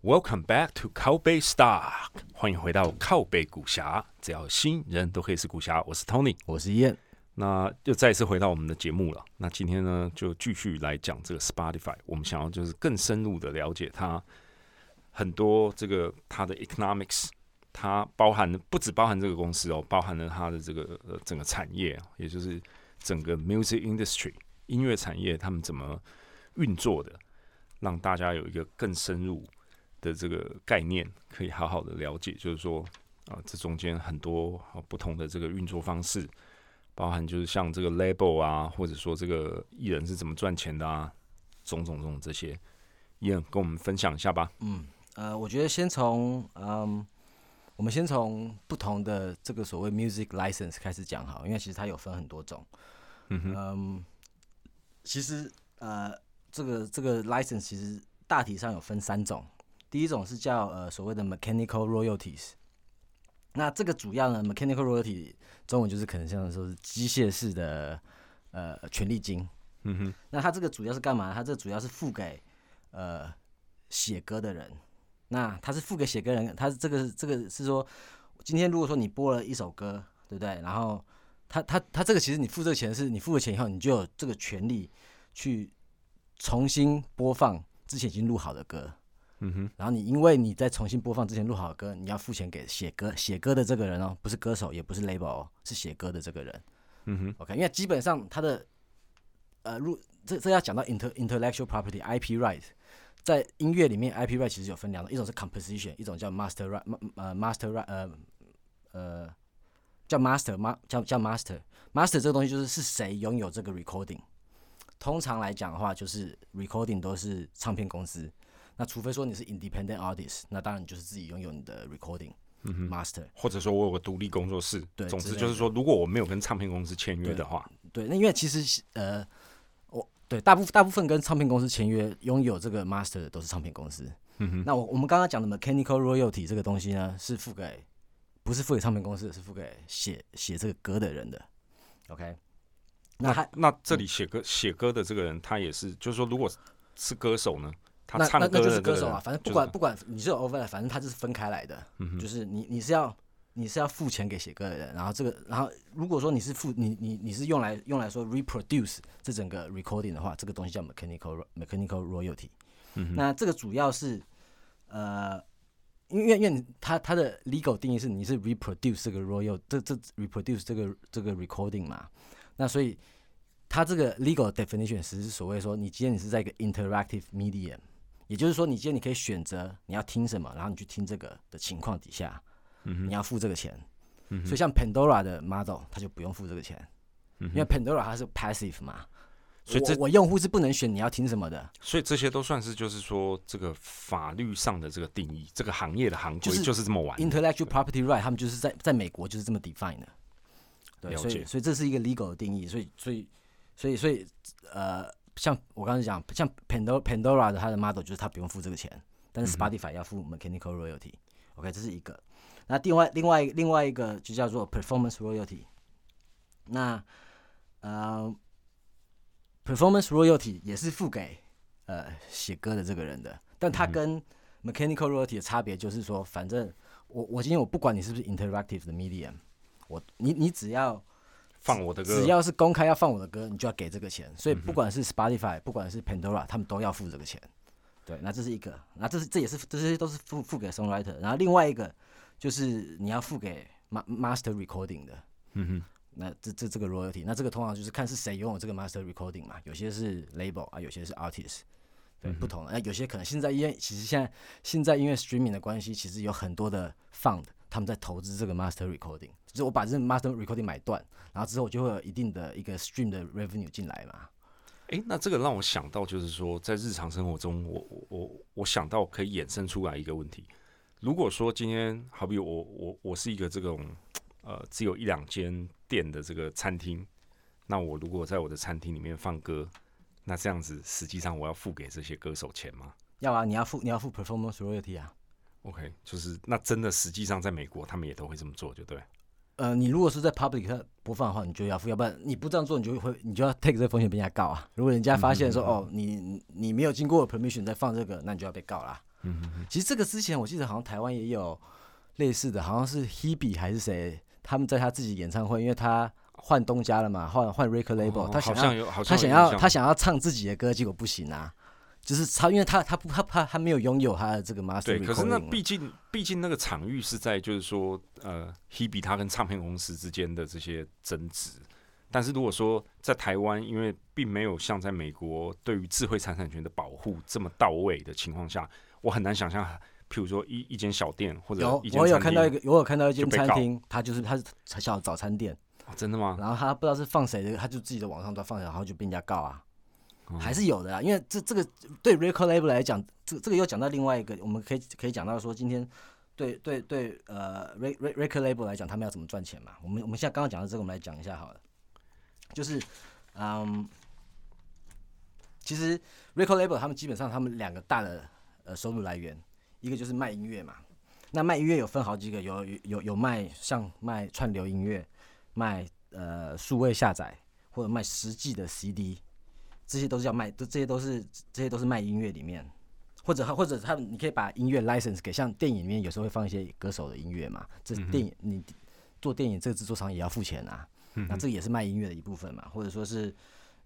Welcome back to 靠背 Stock，欢迎回到靠背股侠。只要新人都可以是股侠，我是 Tony。我是燕，那又再一次回到我们的节目了。那今天呢，就继续来讲这个 Spotify。我们想要就是更深入的了解它很多这个它的 economics，它包含了不只包含这个公司哦，包含了它的这个呃整个产业，也就是整个 music industry 音乐产业，他们怎么运作的，让大家有一个更深入的这个概念，可以好好的了解，就是说啊、这中间很多、啊不同的这个运作方式。包含就是像这个 label 啊，或者说这个艺人是怎么赚钱的啊，种种种这些，艺人跟我们分享一下吧。嗯呃，我觉得先从嗯，我们先从不同的这个所谓 music license 开始讲好，因为其实它有分很多种。嗯哼，嗯，其实呃，这个这个 license 其实大体上有分三种，第一种是叫呃所谓的 mechanical royalties。那这个主要呢，mechanical royalty 中文就是可能像说是机械式的呃权利金。嗯哼，那它这个主要是干嘛？它这主要是付给呃写歌的人。那它是付给写歌人，它这个这个是说，今天如果说你播了一首歌，对不对？然后他他他这个其实你付这个钱是你付了钱以后，你就有这个权利去重新播放之前已经录好的歌。嗯哼，然后你因为你在重新播放之前录好歌，你要付钱给写歌写歌的这个人哦，不是歌手，也不是 label 哦，是写歌的这个人。嗯哼，OK，因为基本上他的呃，入这这要讲到 inter intellectual property IP right，在音乐里面 IP right 其实有分两种，一种是 composition，一种叫 master right，呃 master right，呃呃叫 master ma 叫叫 master master 这个东西就是是谁拥有这个 recording。通常来讲的话，就是 recording 都是唱片公司。那除非说你是 independent artist，那当然你就是自己拥有你的 recording、master。或者说我有个独立工作室，对总之就是说，如果我没有跟唱片公司签约的话，对，那因为其实呃，我对大部大部分跟唱片公司签约拥有这个 master 的都是唱片公司。嗯哼，那我我们刚刚讲的 mechanical royalty 这个东西呢，是付给不是付给唱片公司，是付给写写这个歌的人的。OK，那他那这里写歌写歌的这个人，他也是，就是说，如果是歌手呢，他那唱歌那那就是歌手啊，反正不就是管不管你是有 overlap，反正他就是分开来的。嗯就是你你是要你是要付钱给写歌的人，然后这个然后如果说你是付你你你是用来用来说 reproduce 这整个 recording 的话，这个东西叫 mechanical mechanical royalty。那嗯这个主要是呃。因为因为你它它的 legal 定义是你是 reproduce 这个 royal 这这 reproduce 这个这个 recording 嘛，那所以它这个 legal definition 实是所谓说，你今天你是在一个 interactive medium，也就是说，你今天你可以选择你要听什么，然后你去听这个的情况底下，你要付这个钱。所以像 Pandora 的 model，它就不用付这个钱，因为 Pandora 它是 passive 嘛，所以这我我用户是不能选你要听什么的，所以这些都算是就是说这个法律上的这个定义，这个行业的行规就是这么玩。intellectual property right，他们就是在在美国就是这么 define 的。对，所以所以这是一个 legal 的定义，所以所以所以所以呃，像我刚才讲，像 Pandora Pandora 的它的 model 就是它不用付这个钱，但是 Spotify 要付 mechanical royalty。OK，这是一个。那另外另外另外一个就叫做 performance royalty。那呃，performance royalty 也是付给呃写歌的这个人的，但它跟 mechanical royalty 的差别就是说，反正我我今天我不管你是不是 interactive 的 medium，我你你只要放我的歌，只要是公开要放我的歌，你就要给这个钱。所以不管是 Spotify，不管是 Pandora，他们都要付这个钱。对，那这是一个，那这是这也是这些都是付付给 songwriter。然后另外一个就是你要付给 ma master recording 的，嗯哼，那这这这个 royalty，那这个通常就是看是谁拥有这个 master recording 嘛，有些是 label 啊，有些是 artist，对，不同的。那有些可能现在因为其实现在现在因为 streaming 的关系，其实有很多的 fund 他们在投资这个 master recording，就是我把这 master recording 买断，然后之后我就会有一定的一个 stream 的 revenue 进来嘛。诶，那这个让我想到，就是说，在日常生活中，我我我我想到可以衍生出来一个问题：如果说今天，好比我我我是一个这种呃只有一两间店的这个餐厅，那我如果在我的餐厅里面放歌，那这样子实际上我要付给这些歌手钱吗？要啊，你要付你要付 performance royalty 啊。OK，就是那真的实际上在美国他们也都会这么做，就对。呃，你如果是在 public 它播放的话，你就要付，要不然你不这样做，你就会你就要 take 这个风险被人家告啊。如果人家发现说、哦，你你没有经过 permission 在放这个，那你就要被告啦。嗯哼哼其实这个之前我记得好像台湾也有类似的，好像是 Hebe 还是谁，他们在他自己演唱会，因为他换东家了嘛，换换 record label，、哦他想要好像他想要他想要唱自己的歌，结果不行啊。就是他，因为他他不他他他没有拥有他的这个 master 对，可是那毕竟毕竟那个场域是在就是说呃，Hebe 他跟唱片公司之间的这些争执。但是如果说在台湾，因为并没有像在美国对于智慧财产权的保护这么到位的情况下，我很难想象，譬如说一一间小店或者我有看到一个，我有看到一间餐厅，他就是他是小早餐店，哦真的吗？然后他不知道是放谁的，他就自己的网上都放，然后就被人家告啊，哦还是有的啦。因为这这个对 record label 来讲，这这个又讲到另外一个，我们可以可以讲到说，今天对对对呃 re re record label 来讲，他们要怎么赚钱嘛？我们我们现在刚刚讲的这个，我们来讲一下好了，就是嗯，其实 record label 他们基本上他们两个大的呃收入来源，一个就是卖音乐嘛。那卖音乐有分好几个，有有有卖像卖串流音乐，卖呃数位下载或者卖实际的 CD，这些都是要卖，这这些都是这些都是卖音乐里面，或者或者他们你可以把音乐 license 给，像电影里面有时候会放一些歌手的音乐嘛，这电影你做电影这个制作厂也要付钱啊，那这个也是卖音乐的一部分嘛，或者说是。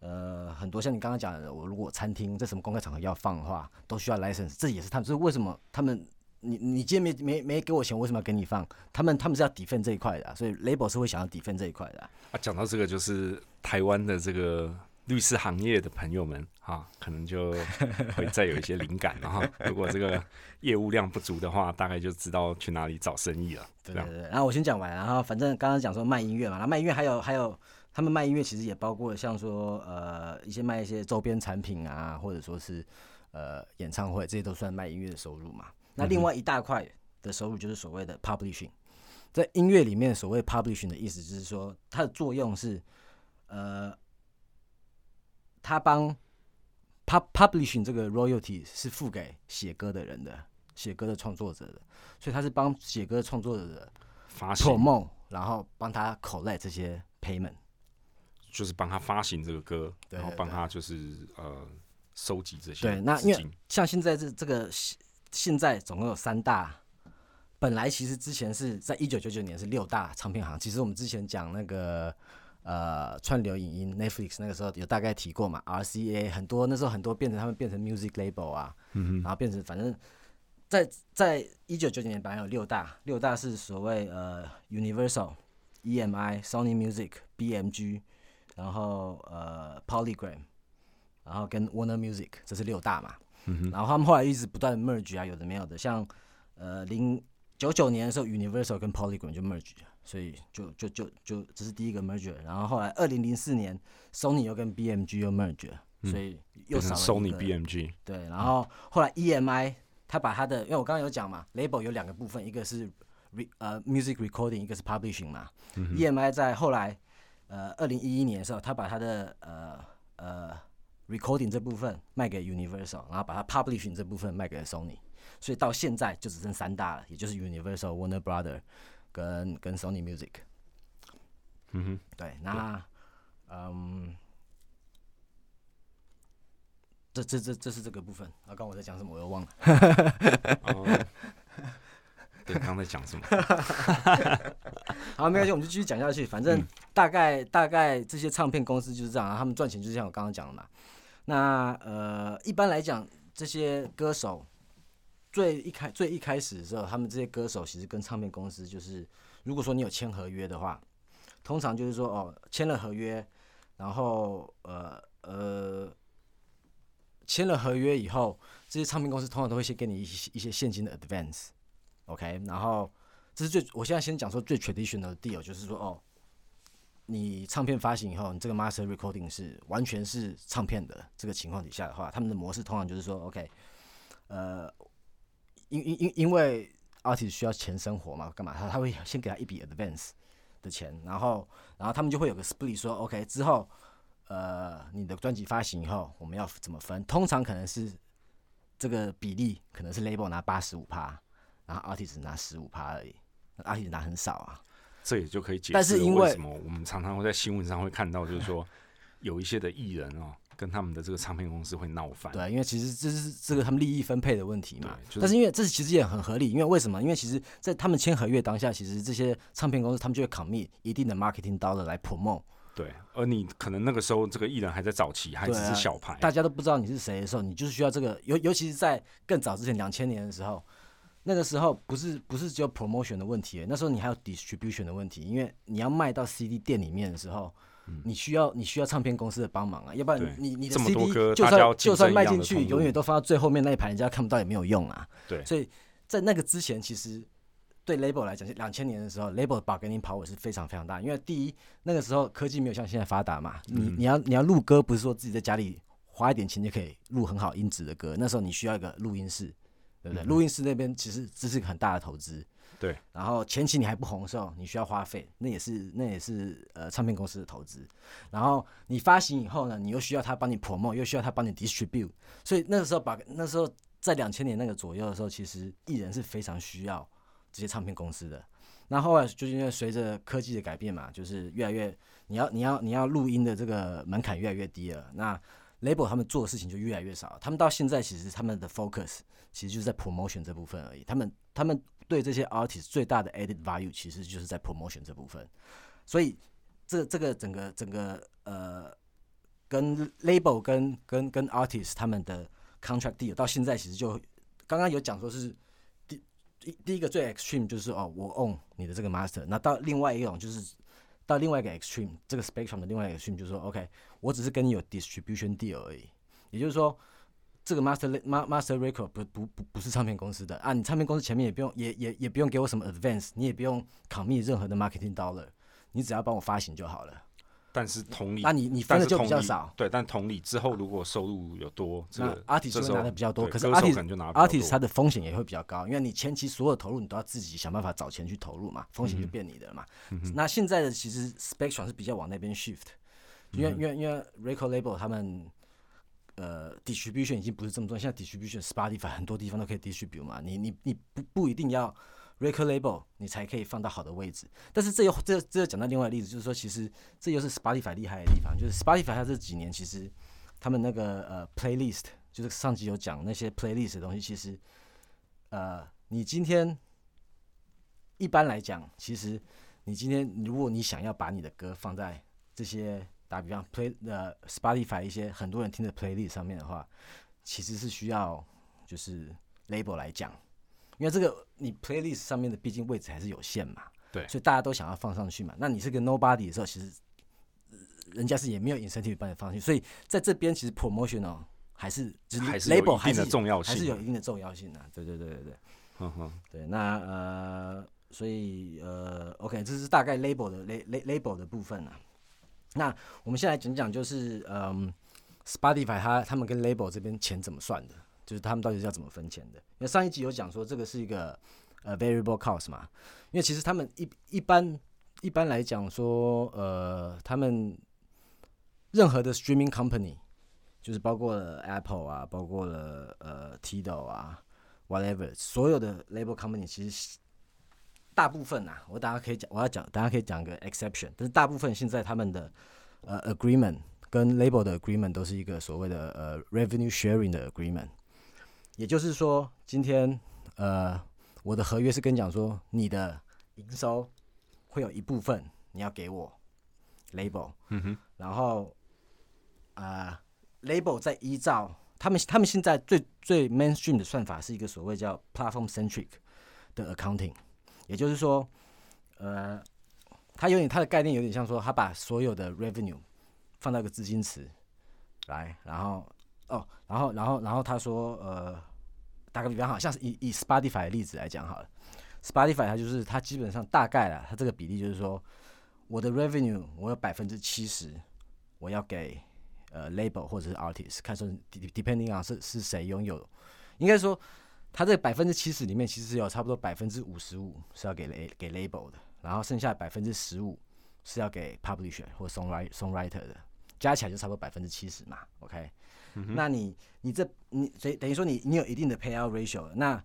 呃，很多像你刚刚讲的，我如果餐厅在什么公开场合要放的话，都需要 license，这也是他们，所以为什么他们，你你今天没没没给我钱，为什么要给你放？他们他们是要抵分这一块的啊、所以 label 是会想要抵分这一块的啊、啊，讲到这个，就是台湾的这个律师行业的朋友们啊，可能就 会再有一些灵感了哈。如果这个业务量不足的话，大概就知道去哪里找生意了。对对对，然后我先讲完，然后反正刚刚讲说卖音乐嘛，然后卖音乐还有还有他们卖音乐其实也包括像说呃一些卖一些周边产品啊，或者说是呃演唱会，这些都算卖音乐的收入嘛。那另外一大块的收入就是所谓的 publishing，在音乐里面所谓 publishing 的意思就是说它的作用是呃它帮 pub publishing 这个 royalty 是付给写歌的人的，写歌的创作者的，所以他是帮写歌创作者的发行然后帮他 collect 这些 payment。就是帮他发行这个歌，然后帮他就是呃收集这些对，那因为。像现在这这个现现在总共有三大，本来其实之前是在一九九九年是六大唱片行，其实我们之前讲那个呃串流影音 Netflix 那个时候有大概提过嘛，RCA 很多那时候很多变成他们变成 music label 啊，嗯然后变成反正在在一九九九年本来有六大，六大是所谓呃 Universal、EMI、Sony Music、BMG，然后呃 Polygram，然后跟 Warner Music，这是六大嘛。然后他们后来一直不断 merge 啊，有的没有的，像呃零九九年的时候，Universal 跟 Polygram 就 merge，所以就就就就这是第一个 merger。然后后来二零零四年，Sony 又跟 BMG 又 merge，了所以又少了一 Sony BMG，对，然后后来 EMI 他把他的，因为我刚刚有讲嘛，label 有两个部分，一个是 re 呃 music recording，一个是 publishing 嘛。EMI 在后来呃二零一一年的时候，他把他的呃呃 recording 这部分卖给 Universal，然后把它 publishing 这部分卖给了 Sony，所以到现在就只剩三大了，也就是 Universal、Warner Brother 跟跟 Sony Music。嗯哼，对，那嗯，这这这这是这个部分。啊，刚刚我在讲什么我又忘了。哦，对，刚刚在讲什么？好，没关系，我们就继续讲下去。反正大概大概这些唱片公司就是这样，啊他们赚钱就像我刚刚讲的嘛。那呃，一般来讲，这些歌手最一开最一开始的时候，他们这些歌手其实跟唱片公司就是，如果说你有签合约的话，通常就是说哦，签了合约，然后呃呃，签了合约以后，这些唱片公司通常都会先给你一些一些现金的 advance，OK，、然后这是最我现在先讲说最 traditional 的 deal，就是说哦，你唱片发行以后，你这个 master recording 是完全是唱片的这个情况底下的话，他们的模式通常就是说 OK，呃，因因因因为 artist 需要钱生活嘛，干嘛？他他会先给他一笔 advance 的钱，然后然后他们就会有个 split 说 OK 之后，呃，你的专辑发行以后我们要怎么分？通常可能是这个比例可能是 label 拿八十五趴，然后 artist 拿十五趴而已，那 artist 拿很少啊。这也就可以解释为什么我们常常会在新闻上会看到，就是说有一些的艺人哦，跟他们的这个唱片公司会闹翻。对，因为其实这是这个他们利益分配的问题嘛。就是但是因为这其实也很合理，因为为什么？因为其实，在他们签合约当下，其实这些唱片公司他们就会 commit 一定的 marketing dollar 来 promote。对，而你可能那个时候这个艺人还在早期，还只是小牌，大家都不知道你是谁的时候，你就是需要这个，尤尤其是在更早之前两千年的时候，那个时候不是不是只有 promotion 的问题，那时候你还有 distribution 的问题，因为你要卖到 CD 店里面的时候。你需要你需要唱片公司的帮忙啊，要不然你你的 CD 就算就算卖进去，永远都放到最后面那一排，人家看不到也没有用啊。对所以在那个之前，其实对 label 来讲，两千年的时候，label 的 bargaining power 是非常非常大。因为第一，那个时候科技没有像现在发达嘛，你嗯你要你要录歌，不是说自己在家里花一点钱就可以录很好音质的歌，那时候你需要一个录音室，对不对？录音室那边其实这是个很大的投资。对，然后前期你还不红的时候，你需要花费，那也是那也是呃唱片公司的投资。然后你发行以后呢，你又需要他帮你 promote，又需要他帮你 distribute，所以那个时候把那时候在两千年那个左右的时候，其实艺人是非常需要这些唱片公司的。那后来就是因为随着科技的改变嘛，就是越来越你要你要你要录音的这个门槛越来越低了，那 label 他们做的事情就越来越少。他们到现在其实他们的 focus 其实就是在 promotion 这部分而已。他们他们对这些 artist 最大的 added value 其实就是在 promotion 这部分。所以这这个整个整个呃跟 label 跟跟跟 artist 他们的 contract deal 到现在其实就刚刚有讲说是第第第一个最 extreme 就是哦我 own 你的这个 master，那到另外一种就是到另外一个 extreme 这个 spectrum 的另外一个 extreme 就是说 OK 我只是跟你有 distribution deal 而已，也就是说。这个 master ma- master record 不不不不是唱片公司的啊，你唱片公司前面也不用也也也不用给我什么 advance，你也不用 commit 任何的 marketing dollar，你只要帮我发行就好了。但是同理，那你你分的就比较少，对，但同理之后如果收入有多，这那个 artist 会这时候拿的比较多，可是 artist 就 artist 它的风险也会比较高，因为你前期所有投入你都要自己想办法找钱去投入嘛，风险嗯就变你的了嘛。那现在的其实 spectrum 是比较往那边 shift，因为因为因为 record label 他们呃 distribution 已经不是这么重要，现在 distribution Spotify 很多地方都可以 distribute 嘛，你你你不不一定要 record label 你才可以放到好的位置，但是这又这这又讲到另外一个例子，就是说其实这又是 Spotify 厉害的地方，就是 Spotify 它这几年其实他们那个呃 playlist，就是上集有讲那些 playlist 的东西，其实呃你今天一般来讲，其实你今天如果你想要把你的歌放在这些打比方 play 呃 Spotify 一些很多人听的 playlist 上面的话，其实是需要就是 label 来讲，因为这个你 playlist 上面的毕竟位置还是有限嘛，对所以大家都想要放上去嘛。那你是个 nobody 的时候，其实呃人家是也没有 incentive 帮你放上去，所以在这边其实 promotion 哦还是就是还是 label 还是重要性，还是有一定的重要性的、对对对对对。哼哼，对，那呃，所以呃，OK，这是大概 label 的 la la label 的部分啊。那我们现在讲讲，就是嗯，Spotify 它他们跟 label 这边钱怎么算的，就是他们到底是要怎么分钱的？因为上一集有讲说这个是一个呃 variable cost 嘛，因为其实他们一一般一般来讲说，呃，他们任何的 streaming company，就是包括了 Apple 啊，包括了呃 Tidal 啊。whatever，所有的 label company 其实大部分啊，我大家可以讲，我要讲，大家可以讲个 exception，但是大部分现在他们的呃 agreement 跟 label 的 agreement 都是一个所谓的呃 revenue sharing 的 agreement，也就是说，今天呃我的合约是跟你讲说，你的营收会有一部分你要给我 label，嗯哼，然后啊、label 再依照他们他们现在最最 mainstream 的算法是一个所谓叫 platform centric 的 accounting，也就是说，呃，它有点它的概念有点像说，它把所有的 revenue 放到一个资金池来，然后哦，然后然后然后他说，呃，打个比方好，像是以以 Spotify 的例子来讲好了，Spotify 它就是它基本上大概啦，它这个比例就是说，我的 revenue 我有百分之七十我要给呃 label 或者是 artist，看说 depending on 是是谁拥有，应该说它这百分之七十里面其实有差不多百分之五十五是要给给 label 的，然后剩下百分之十五是要给 publisher 或 songwriter songwriter 的，加起来就差不多百分之七十嘛，OK。那你你这你所以等于说你你有一定的 payout ratio，了那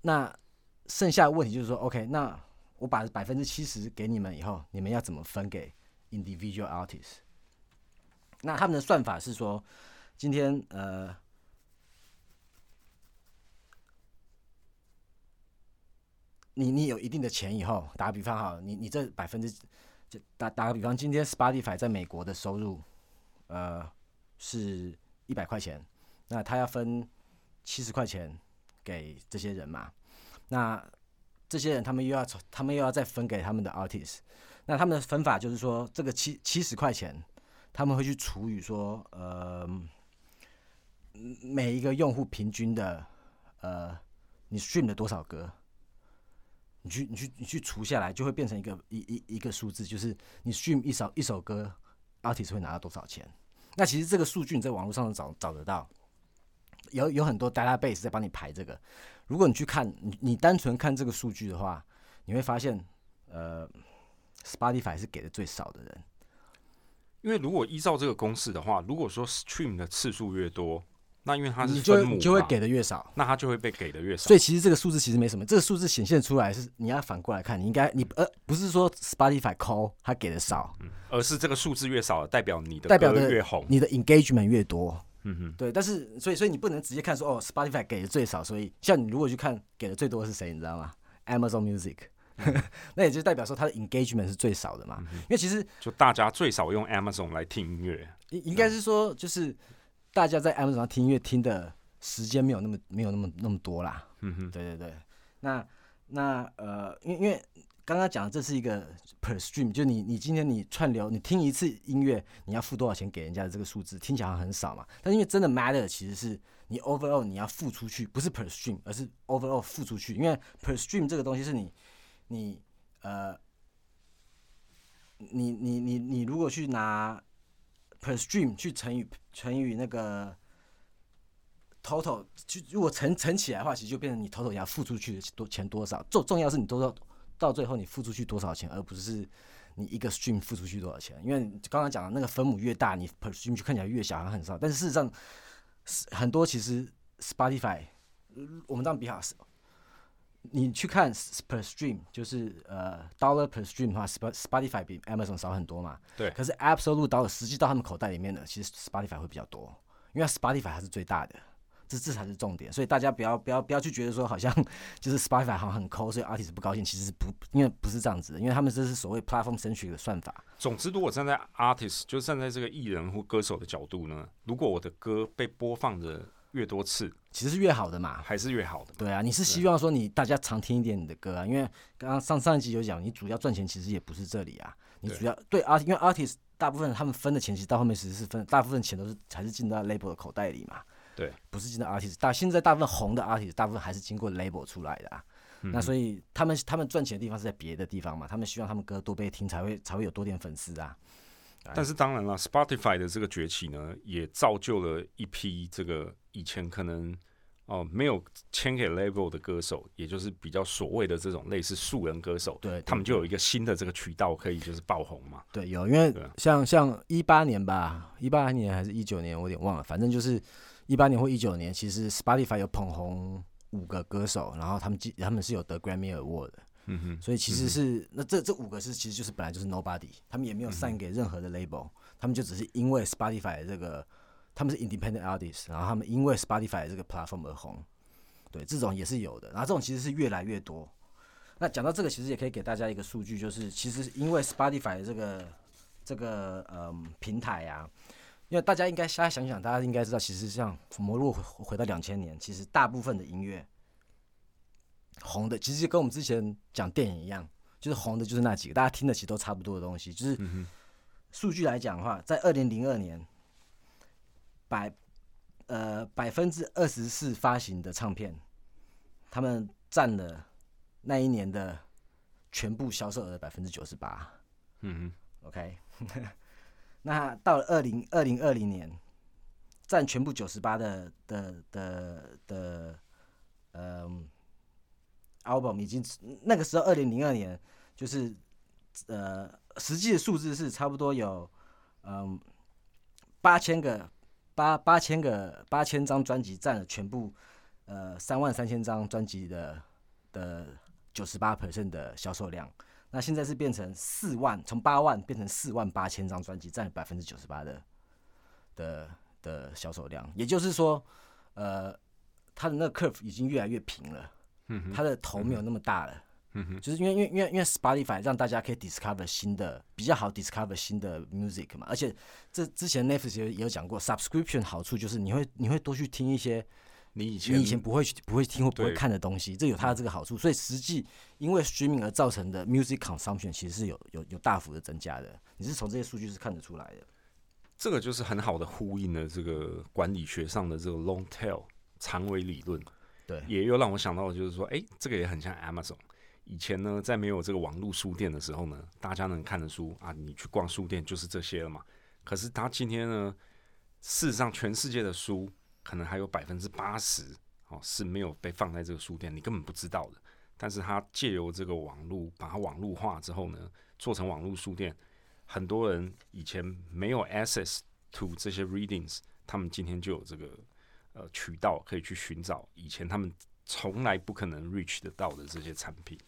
那剩下的问题就是说，OK，那我把百分之七十给你们以后，你们要怎么分给 individual artist？那他们的算法是说，今天呃。你你有一定的钱以后，打个比方哈，你你这百分之，就打打个比方，今天 Spotify 在美国的收入，呃，是一百块钱，那他要分七十块钱给这些人嘛，那这些人他们又要从他们又要再分给他们的 artist，那他们的分法就是说，这个七七十块钱，他们会去除以说，呃，每一个用户平均的，呃，你 stream 了多少歌。你去你去你去除下来，就会变成一个一一一个数字，就是你 stream 一首一首歌，artist 会拿到多少钱？那其实这个数据你在网络上找找得到，有有很多 database 在帮你排这个。如果你去看你你单纯看这个数据的话，你会发现，呃，Spotify 是给的最少的人。因为如果依照这个公式的话，如果说 stream 的次数越多。那因为它是你就你就会给的越少，那它就会被给的越少所。以其实这个数字其实没什么，这个数字显现出来是你要反过来看，你应该你呃不是说 Spotify call 他给的少，而是这个数字越少，代表你的代表的越红。你的 engagement 越多。嗯哼，对，但是所以所以你不能直接看说哦，Spotify 给的最少，所以像你如果去看给的最多是谁，你知道吗？Amazon Music，那也就代表说它的 engagement 是最少的嘛。因为其实就大家最少用 Amazon 来听音乐。应应该是说，就是大家在 Amazon 上听音乐听的时间没有那么没有那么那么多啦。嗯哼，对对对，那那呃，因为因为刚刚讲的这是一个 per stream，就你你今天你串流你听一次音乐，你要付多少钱给人家的这个数字，听起来很少嘛。但是因为真的 matter 其实是你 overall 你要付出去，不是 per stream，而是 overall 付出去。因为 per stream 这个东西是你你呃，你你你你如果去拿 per stream 去乘以乘以那个 total，就如果乘乘起来的话，其实就变成你 total 你要付出去的多钱多少。重重要是你多少到最后你付出去多少钱，而不是你一个 stream 付出去多少钱。因为刚刚讲的那个分母越大，你 per stream 就看起来越小，好像很少。但是事实上，很多其实 Spotify，我们这样比好，你去看 per stream，就是呃 dollar per stream 的话，Sp Spotify 比 Amazon 少很多嘛。对可是 absolute dollar 实际到他们口袋里面的，其实 Spotify 会比较多，因为 Spotify 还是最大的，这这才是重点。所以大家不要不要不要去觉得说好像 就是 Spotify 好像很抠，所以 artist 不高兴，其实是不，因为不是这样子的，因为他们这是所谓 platform centric 的算法。总之，如果站在 artist，就站在这个艺人或歌手的角度呢，如果我的歌被播放的越多次，其实是越好的嘛。还是越好的。对啊，你是希望说你大家常听一点你的歌啊，因为刚刚上上一集有讲，你主要赚钱其实也不是这里啊，你主要对 art，因为 artist 大部分他们分的钱其实到后面其实是分，大部分钱都是还是进到 label 的口袋里嘛，对，不是进到 artist。大现在大部分红的 artist 大部分还是经过 label 出来的啊。嗯那所以他们他们赚钱的地方是在别的地方嘛，他们希望他们歌多被听才会才会有多点粉丝啊。但是当然了，Spotify 的这个崛起呢，也造就了一批这个以前可能哦、没有签给 label 的歌手，也就是比较所谓的这种类似素人歌手，对，他们就有一个新的这个渠道可以就是爆红嘛。对，有，因为像像一八年吧，一八年还是一九年，我有点忘了，反正就是一八年或一九年，其实 Spotify 有捧红五个歌手，然后他们记他们是有得 Grammy Award 的，嗯哼，所以其实是、那这这五个是其实就是本来就是 Nobody，他们也没嗯有散给任何的 label，、他们就只是因为 Spotify 的这个他们是 independent artist，然后他们因为 Spotify 这个 platform 而红，对，这种也是有的，然后这种其实是越来越多。那讲到这个，其实也可以给大家一个数据，就是其实因为 Spotify 这个这个嗯平台啊，因为大家应该现在想想，大家应该知道，其实像我们如果回回到两千年，其实大部分的音乐红的，其实就跟我们之前讲电影一样，就是红的就是那几个，大家听的其实都差不多的东西。就是嗯数据来讲的话，在二零零二年，百呃百分之二十四发行的唱片，他们占了那一年的全部销售额的百分之九十八。嗯 OK，那到了二零二零二零年，占全部九十八的的的的，嗯、album 已经那个时候二零零二年就是呃实际的数字是差不多有嗯八千个八八千个八千张专辑占了全部呃三万三千张专辑的的九十八 percent 的销售量。那现在是变成四万，从八万变成四万八千张专辑，占百分之九十八的的的销售量。也就是说，呃，他的那个 curve 已经越来越平了，嗯它的头没有那么大了。嗯哼，就是因为因为因为因为 Spotify 让大家可以 discover 新的比较好 discover 新的 music 嘛，而且这之前 Netflix 也也有讲过，subscription 好处就是你会你会多去听一些你以前你以前不会去不会听或不会看的东西，这有它的这个好处，所以实际因为 streaming 而造成的 music consumption 其实是有有有大幅的增加的，你是从这些数据是看得出来的。这个就是很好的呼应了这个管理学上的这个 long tail 长尾理论，对。也又让我想到就是说，哎、这个也很像 Amazon。以前呢，在没有这个网络书店的时候呢，大家能看的书啊，你去逛书店就是这些了嘛。可是他今天呢，事实上全世界的书可能还有百分之八十哦是没有被放在这个书店，你根本不知道的。但是他借由这个网络把它网络化之后呢，做成网络书店，很多人以前没有 access to 这些 readings，他们今天就有这个呃渠道可以去寻找以前他们从来不可能 reach 得到的这些产品。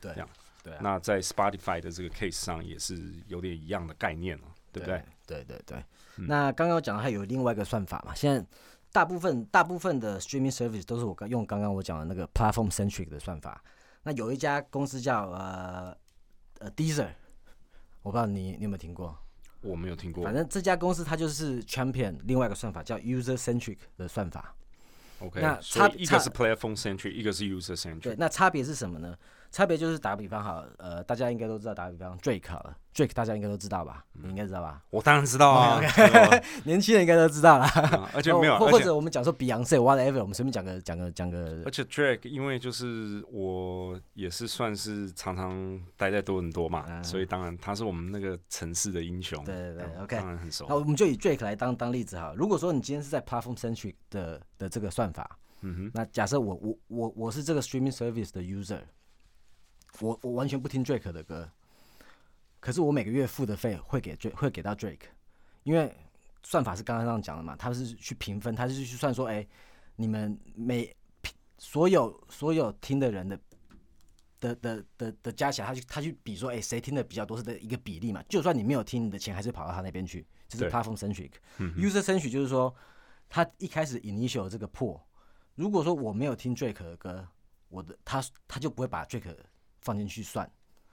对这样对啊，那在 Spotify 的这个 case 上也是有点一样的概念了，对不对？？对对对。嗯那刚刚讲的还有另外一个算法嘛，现在大部分大部分的 streaming service 都是我刚用刚刚我讲的那个 platform centric 的算法。那有一家公司叫呃呃 Deezer，我不知道你你有没有听过？我没有听过反。正这家公司它就是 champion 另外一个算法叫 user centric 的算法。OK，那差一个是 platform centric，一个是 User Centric。，对那差别是什么呢？差别就是打个比方好了，呃，大家应该都知道，打个比方 Drake 好了，Drake 大家应该都知道吧？你应该知道吧？我当然知道啊，年轻人应该都知道啦。吧 而且没有，或或而且者我们讲说 Beyonce whatever，我们随便讲个讲个讲个而且 Drake 因为就是我也是算是常常待在多伦多嘛，嗯所以当然他是我们那个城市的英雄。对对对嗯 OK 当然很熟那。我们就以 Drake 来当当例子哈。如果说你今天是在 platform centric 的的这个算法，嗯哼，那假设我我我我是这个 streaming service 的 user，我我完全不听 Drake 的歌，可是我每个月付的费会给 Drake 会给到 Drake，因为算法是刚刚这样讲的嘛，他是去评分，他是去算说，哎、你们每所有所有听的人的的的的的加起来，他去他去比说，哎、谁听的比较多是的一个比例嘛。就算你没有听，你的钱还是跑到他那边去，这是对 platform centric。嗯哼 user centric 就是说，他一开始 initial 这个破，如果说我没有听 Drake 的歌，我的他他就不会把 Drake 放进去算。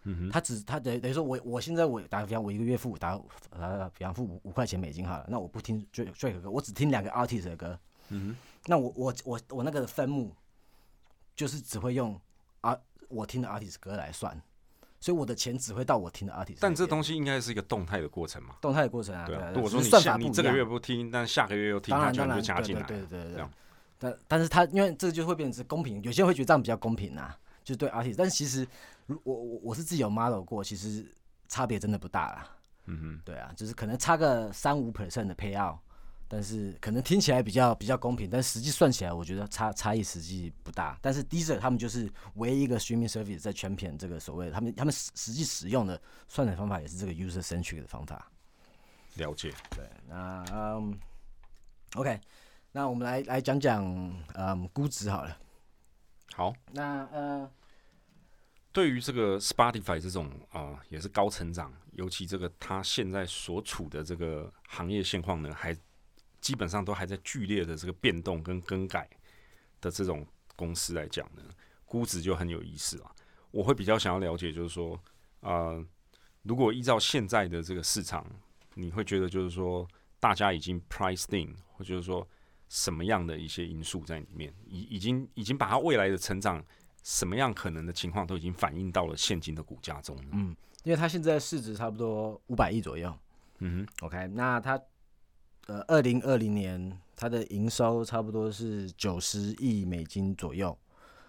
嗯哼，他只他等等于说我我现在我打个比方，我一个月付打打比方付五五块钱美金好了，那我不听 Drake Drake 的歌，我只听两个 artist 的歌，嗯哼那我我我我那个分目就是只会用啊我听的 artist 歌来算，所以我的钱只会到我听的 artist。但这东西应该是一个动态的过程嘛。动态的过程啊，对如果说你算法不一下你这个月不听，但下个月又听，它居然当然当然对就加进来。对对对对。但但是他因为这个就会变成是公平，有些人会觉得这样比较公平啊，就是对 artist，但是其实如我我我是自己有 model 过，其实差别真的不大啦。嗯哼，对啊，就是可能差个三五 percent 的 payout，但是可能听起来比较比较公平，但实际算起来，我觉得差差异实际不大。但是 Deezer 他们就是唯一一个 streaming service 在全片这个所谓的他们他们实实际使用的算的方法也是这个 user centric 的方法。了解。对，那嗯，OK，那我们来来讲讲嗯估值好了。好，那呃，对于这个 Spotify 这种啊、呃也是高成长，尤其这个它现在所处的这个行业现况呢，还基本上都还在剧烈的这个变动跟更改的这种公司来讲呢，估值就很有意思了。我会比较想要了解，就是说，呃，如果依照现在的这个市场，你会觉得就是说，大家已经 priced in，或就是说什么样的一些因素在里面，已已经已经把它未来的成长什么样可能的情况都已经反映到了现今的股价中了。嗯，因为它现在市值差不多五百亿左右。嗯哼 OK，那它呃，二零二零年它的营收差不多是九十亿美金左右，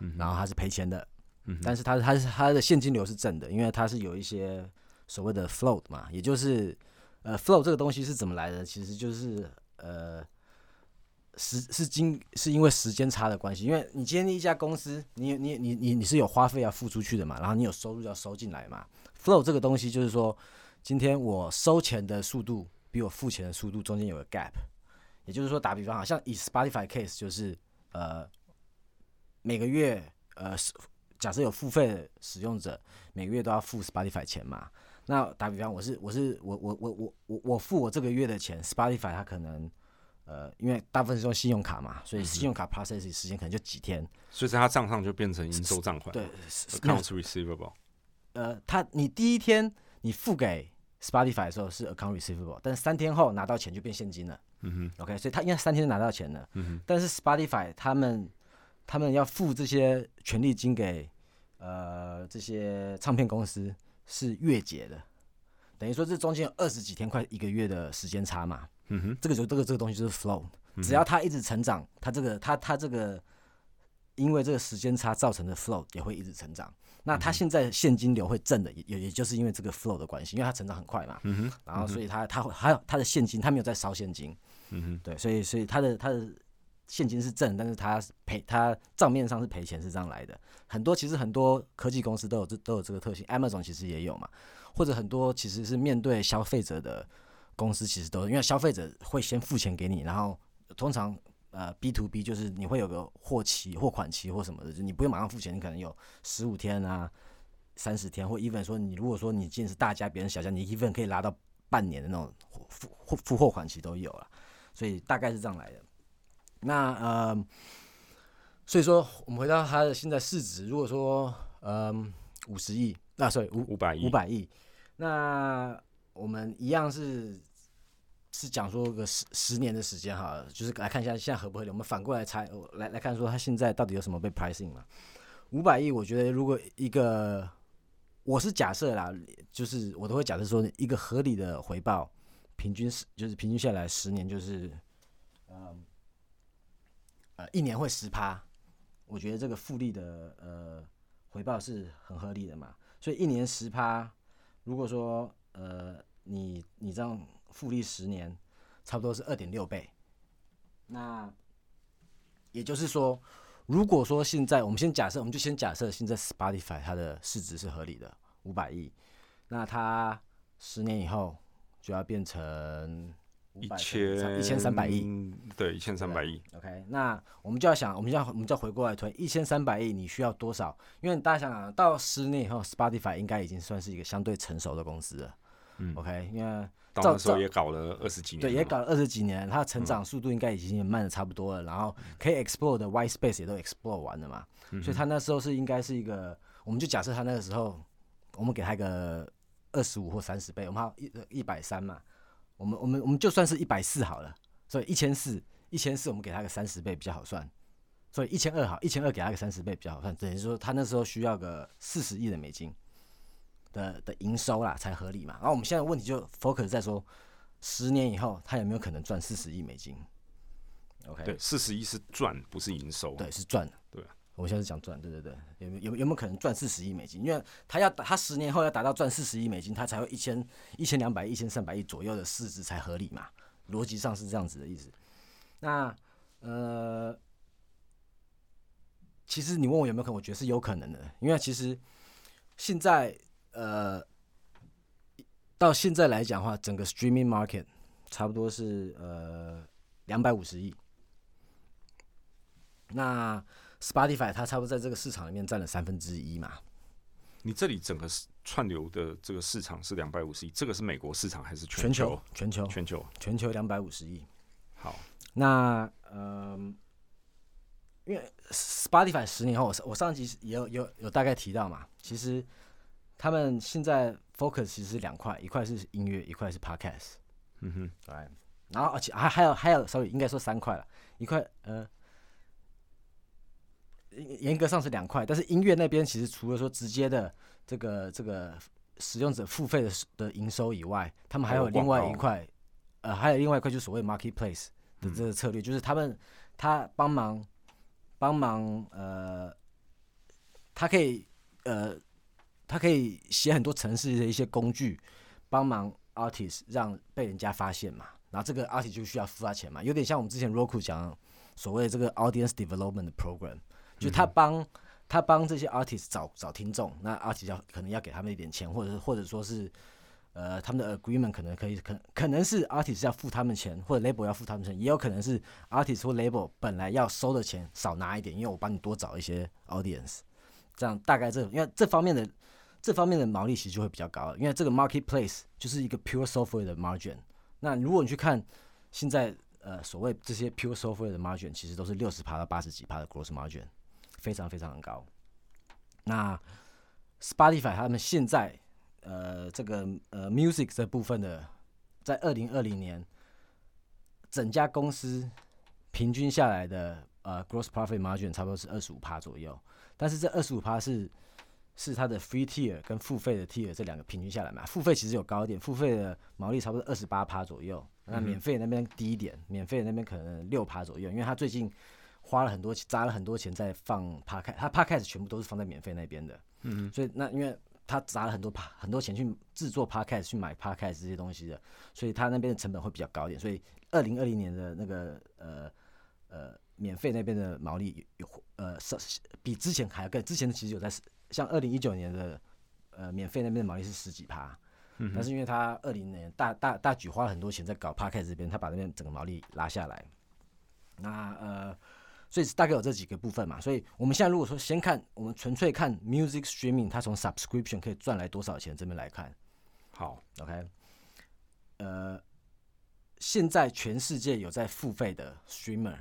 嗯然后它是赔钱的，嗯但是它它是它的现金流是正的，因为它是有一些所谓的 float 嘛，也就是呃 float 这个东西是怎么来的？其实就是呃时是经是因为时间差的关系，因为你今天一家公司，你你你你你是有花费要付出去的嘛，然后你有收入要收进来嘛。flow 这个东西就是说，今天我收钱的速度比我付钱的速度中间有个 gap，也就是说，打比方，好像以 Spotify case 就是呃每个月呃假设有付费使用者，每个月都要付 Spotify 钱嘛。那打比方，我是我是我我我我我付我这个月的钱，Spotify 它可能呃因为大部分是用信用卡嘛，所以信用卡 process 时间可能就几天。所以在他账上就变成应收账款，对，，accounts receivable。呃，他你第一天你付给 Spotify 的时候是 account receivable，但是三天后拿到钱就变现金了。嗯哼。OK，所以他应该三天就拿到钱了，嗯哼，但是 Spotify 他们他们要付这些权利金给呃这些唱片公司是月结的，等于说这中间有二十几天快一个月的时间差嘛，嗯哼，这个就这个这个东西就是 flow，嗯只要它一直成长，它这个它它这个因为这个时间差造成的 flow 也会一直成长。那它现在现金流会正的，也也也就是因为这个 flow 的关系，因为它成长很快嘛，嗯哼，然后所以它它会还有它的现金，它没有在烧现金，嗯哼，对，所以所以它的它的现金是正，但是它赔它账面上是赔钱，是这样来的。很多其实很多科技公司都有这都有这个特性，Amazon 其实也有嘛，或者很多其实是面对消费者的公司其实都有，因为消费者会先付钱给你，然后通常呃 B to B 就是你会有个货期、货款期或什么的，就你不用马上付钱，你可能有十五天啊、三十天，或 even 说你如果说你进是大家，别人小家，你 even 可以拉到半年的那种付付付货款期都有了，所以大概是这样来的。那呃，所以说我们回到它的现在市值，如果说嗯五十亿，那 sorry 五五百亿，五百亿，那我们一样是是讲说个十十年的时间哈，就是来看一下现在合不合理。我们反过来猜，来来看说它现在到底有什么被 pricing 嘛？五百亿，我觉得如果一个我是假设啦，就是我都会假设说一个合理的回报，平均是就是平均下来十年就是嗯呃一年会十趴，我觉得这个复利的呃回报是很合理的嘛。所以一年十趴，如果说呃你你这样复利十年，差不多是二点六倍。那也就是说，如果说现在我们先假设，我们就先假设现在 Spotify 它的市值是合理的五百亿，那它十年以后就要变成一500千一千三百亿。，对，一千三百亿，OK，那我们就要想，我们就要我们就要回过来推，一千三百亿你需要多少？因为大家想想，到十年以后，Spotify 应该已经算是一个相对成熟的公司了。嗯 OK，因为到那时候也搞了二十几年对，也搞了二十几年，它的成长速度应该已经也慢的差不多了，然后可以 explore 的 white space 也都 explore 完了嘛，所以它那时候是应该是一个，我们就假设它那个时候，我们给它一个二十五或三十倍，我们还有一一百三嘛，我们我们我们就算是一百四好了，所以一千四一千四我们给它个三十倍比较好算，所以一千二好，一千二给它个三十倍比较好算，等于说它那时候需要个四十亿的美金的的营收啦才合理嘛，然后我们现在问题就 focus 在说。十年以后，他有没有可能赚四十亿美金？OK，对，四十亿是赚，不是营收，对，是赚的。对啊，我现在是讲赚，对对对，有没有有没有可能赚四十亿美金？因为他要他十年后要达到赚四十亿美金，他才会一千一千两百亿、一千三百亿左右的市值才合理嘛，逻辑上是这样子的意思。那呃，其实你问我有没有可能，我觉得是有可能的，因为其实现在呃到现在来讲的话，整个 streaming market 差不多是呃两百五十亿。那 Spotify 它差不多在这个市场里面占了三分之一嘛，你这里整个串流的这个市场是两百五十亿，这个是美国市场还是全球球？全球全球。全球两百五十亿。好，那呃，因为 Spotify 十年后，我我上集也有有有大概提到嘛，其实他们现在 focus 其实是两块，一块是音乐，一块是 podcast。嗯哼，对，然后而且还还有还有，sorry，应该说三块了，一块呃，严严格上是两块，但是音乐那边其实除了说直接的这个这个使用者付费的的营收以外，他们还有另外一块，呃，还有另外一块就是所谓 marketplace 的这个策略，就是他们他帮忙帮忙呃，他可以呃，他可以写很多城市的一些工具，帮忙 artist 让被人家发现嘛，然后这个 artist 就需要付他钱嘛，有点像我们之前 Roku 讲所谓的这个 audience development program，就他帮、他帮这些 artist 找找听众，那 artist 要可能要给他们一点钱，或者是或者说是呃，他们的 agreement 可能可以，可可能是 artist 要付他们钱，或者 label 要付他们钱，也有可能是 artist 或 label 本来要收的钱少拿一点，因为我帮你多找一些 audience，这样大概这，因为这方面的这方面的毛利其实就会比较高了，因为这个 marketplace 就是一个 pure software 的 margin。那如果你去看现在呃所谓这些 pure software 的 margin，其实都是六十趴到八十几趴的 gross margin，非常非常的高。那 Spotify 他们现在呃这个呃 music 这部分的，在二零二零年，整家公司平均下来的呃 gross profit margin 差不多是二十五趴左右，但是这二十五趴是是它的 free tier 跟付费的 tier 这两个平均下来嘛，付费其实有高一点，付费的毛利差不多二十八趴左右，那免费那边低一点，免费那边可能六趴左右，因为他最近花了很多砸了很多钱在放 podcast，他 podcast 全部都是放在免费那边的，嗯所以那因为他砸了很多 pa 很多钱去制作 podcast 去买 podcast 这些东西的，所以他那边的成本会比较高一点，所以二零二零年的那个呃呃免费那边的毛利有有呃是比之前还要更，之前其实有在像二零一九年的呃免费那边的毛利是十几趴，嗯但是因为他二零年大大大举花了很多钱在搞 podcast 这边，他把那边整个毛利拉下来，那呃。所以大概有这几个部分嘛，所以我们现在如果说先看我们纯粹看 music streaming，它从 subscription 可以赚来多少钱这边来看。好，，OK，呃，现在全世界有在付费的 streamer，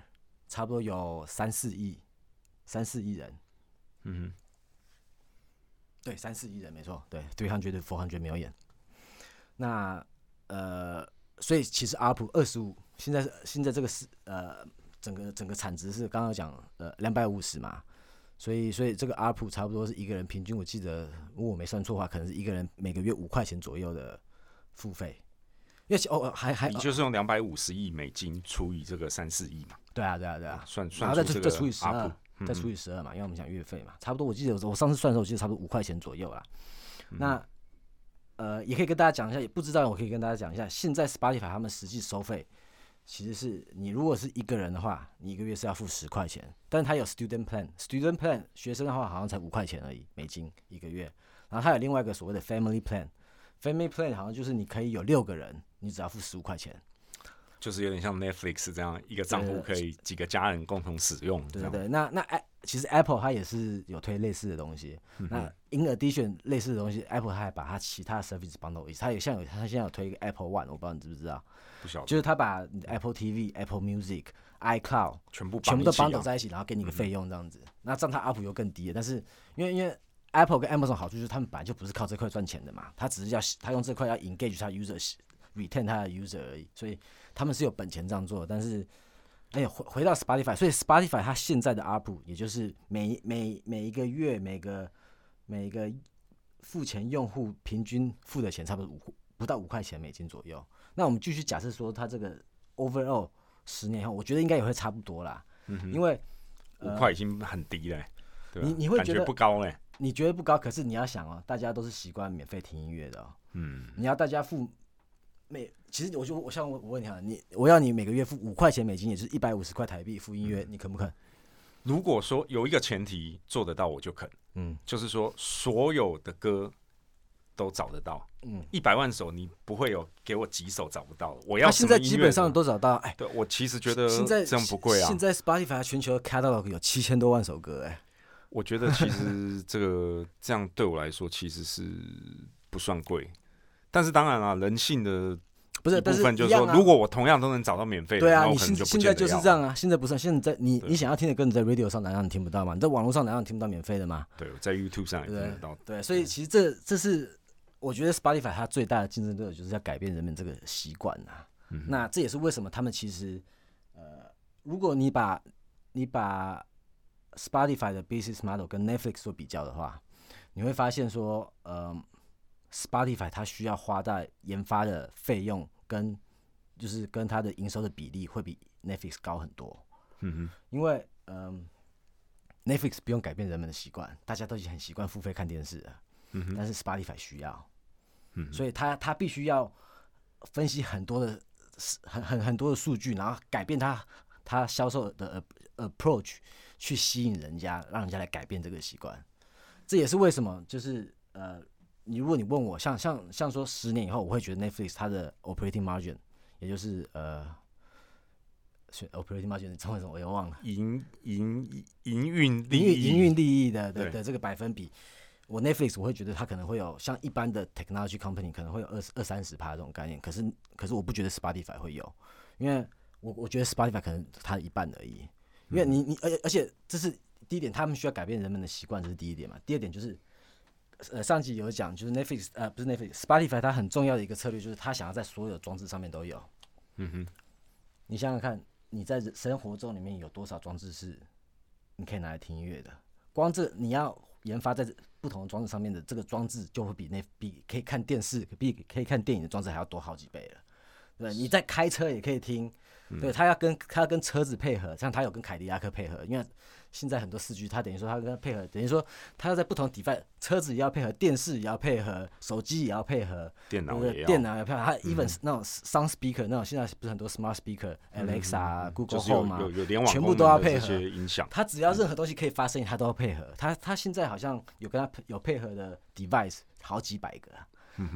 差不多有三四亿，三四亿人，嗯对，三四亿人没错，对，three hundred four hundred million。那呃，所以其实 UP 二十五，现在是现在这个是呃，整个整个产值是刚刚讲呃两百五十嘛，所以所以这个 UP 差不多是一个人平均，我记得如果我没算错的话，可能是一个人每个月五块钱左右的付费。因为其哦还还，你就是用两百五十亿美金除以这个三四亿嘛，对啊对啊对啊，算算出这个再除以十 UP 二，再除以十二嘛，因为我们讲月费嘛，差不多我记得我我上次算的时候，我记得差不多五块钱左右啦。那呃，也可以跟大家讲一下，也不知道我可以跟大家讲一下，现在 Spotify 他们实际收费其实是你如果是一个人的话，你一个月是要付十块钱，但是它有 student plan，student plan 学生的话好像才五块钱而已，美金一个月。然后它有另外一个所谓的 family plan，family plan 好像就是你可以有六个人，你只要付十五块钱。就是有点像 Netflix 这样一个账户可以几个家人共同使用，对那那 a 其实 Apple 它也是有推类似的东西。那 in addition 类似的东西，Apple 它还把它其他 service bundle 一起，它有像有它现在有推一个 Apple One，我不知道你知不知道，不晓得，就是它把你的 Apple TV、Apple Music、iCloud 全部全部都绑一起 bundle 啊在一起，然后给你个费用这样子。那这样它 up 又更低了，但是因为因为 Apple 跟 Amazon 好处就是他们本来就不是靠这块赚钱的嘛，他只是要他用这块要 engage 他 user retain 他的 user 而已，所以他们是有本钱这样做。但是，哎呀，回回到 Spotify，所以 Spotify 它现在的 up 也就是每每每一个月每个每个付钱用户平均付的钱差不多五不到五块钱美金左右。那我们继续假设说，它这个 overall 十年后，我觉得应该也会差不多啦，因为五块已经很低了，对你你会觉觉得不高嘞？你觉得不高，可是你要想哦，大家都是习惯免费听音乐的、哦，嗯，你要大家付每，其实我就我像我我问你啊，你我要你每个月付五块钱美金，也就是一百五十块台币付音乐，你肯不肯？如果说有一个前提做得到，我就肯，嗯。就是说所有的歌都找得到，嗯，一百万首你不会有给我几首找不到的，我要他现在基本上都找到，哎，对我其实觉得现在这样不贵啊。现，在 Spotify 全球的 catalog 有七千多万首歌，哎，我觉得其实这个这样对我来说其实是不算贵，但是当然啦，人性的不是，部但是分就是说，如果我同样都能找到免费的，对啊，你现现在就是这样啊，现在不是，现在你你想要听的歌，你在 radio 上难道你听不到吗？你在网络上难道你听不到免费的吗？对，我在 YouTube 上也听得到。对，所以其实这这是我觉得 Spotify 它最大的竞争对手，就是要改变人们这个习惯呐。嗯那这也是为什么他们其实，呃，如果你把你把 Spotify 的 business model 跟 Netflix 做比较的话，你会发现说，呃，Spotify 它需要花在研发的费用跟就是跟它的营收的比例会比 Netflix 高很多。嗯哼因为嗯、Netflix 不用改变人们的习惯，大家都已经很习惯付费看电视了。嗯哼但是 Spotify 需要，嗯所以他他必须要分析很多的很很很多的数据，然后改变它它销售的 ap- approach 去吸引人家，让人家来改变这个习惯。这也是为什么就是呃你如果你问我，像像像说十年以后，我会觉得 Netflix 它的 operating margin，也就是呃，是 operating margin 中文什么我也忘了，营营营运利营运益。营运利益的的的这个百分比，我 Netflix 我会觉得它可能会有像一般的 technology company 可能会有二二三十趴这种概念，可是可是我不觉得 Spotify 会有，因为我我觉得 Spotify 可能它一半而已，因为你你而且而且这是第一点，他们需要改变人们的习惯，这是第一点嘛。第二点就是，呃，上集有讲，就是 Netflix 呃不是 Netflix，Spotify 它很重要的一个策略就是它想要在所有的装置上面都有。嗯哼，你想想看，你在生活中里面有多少装置是你可以拿来听音乐的？光这你要研发在不同的装置上面的这个装置，就会比那比可以看电视、比可以看电影的装置还要多好几倍了。对，你在开车也可以听，对，它要跟它要跟车子配合，像它有跟凯迪拉克配合，因为现在很多四 G，它等于说它跟它配合，等于说它要在不同 device，车子也要配合，电视也要配合，手机也要配合，电脑电脑也要配合，它 even 是那种 sound speaker 那种，现在不是很多 smart speaker，Alexa 啊、Google 就是有 Home 全部都要配合。它只要任何东西可以发声音，它都要配合。它它现在好像有跟它有配合的 device 好几百个、啊，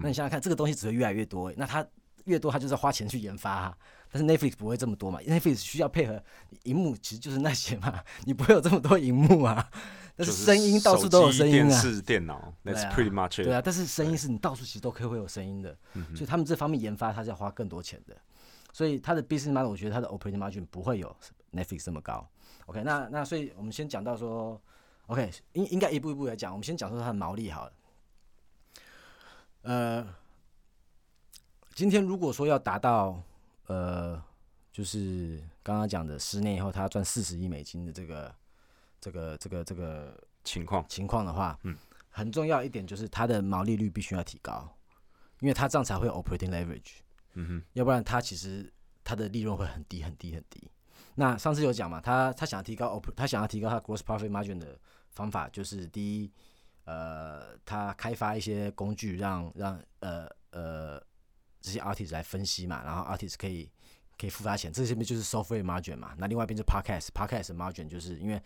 那你想想看，这个东西只会越来越多、欸，那它越多，它就是花钱去研发、啊。但是 Netflix 不会这么多嘛，Netflix 需要配合荧幕，其实就是那些嘛，你不会有这么多荧幕啊。但是声音到处都有声音啊，电视、电脑对，That's 啊 pretty much it。对啊，但是声音是你到处其实都可以会有声音的，所以他们这方面研发它是要花更多钱的，所以它的 business model 我觉得它的 operating margin 不会有 Netflix 这么高。OK，那那所以我们先讲到说，OK 应应该一步一步来讲，我们先讲说它的毛利好了。呃，今天如果说要达到呃，就是刚刚讲的十年以后他要赚四十亿美金的这个这个这个这个情况，情况的话，嗯，很重要一点就是它的毛利率必须要提高，因为它这样才会有 operating leverage，嗯哼，要不然它其实它的利润会很低很低很低。那上次有讲嘛，他他想要提高 op，他想要提高他 gross profit margin 的方法就是第一，呃，他开发一些工具让让呃呃这些 artist 来分析嘛，然后 artist 可以可以付他钱，这些边就是 software margin 嘛。那另外一边就 podcast，podcast margin 就是因为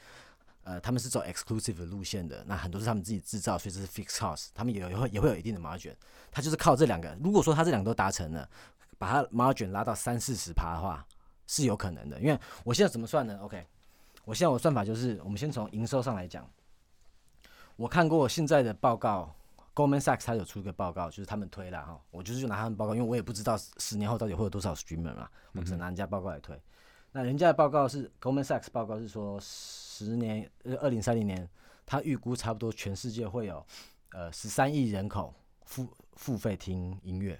呃他们是走 exclusive 的路线的，那很多是他们自己制造，所以这是 fixed cost，他们也有也会也会有一定的 margin。他就是靠这两个，如果说他这两个都达成了，把他 margin 拉到三四十趴的话，是有可能的。因为我现在怎么算呢？OK，我现在我算法就是，我们先从营收上来讲。我看过现在的报告，Goldman Sachs 他有出一个报告，就是他们推了哈，我就是就拿他们报告，因为我也不知道十年后到底会有多少 streamer 嘛，我只能拿人家报告来推。那人家的报告是 Goldman Sachs 报告是说，十年呃二零三零年，他预估差不多全世界会有呃十三亿人口付付费听音乐，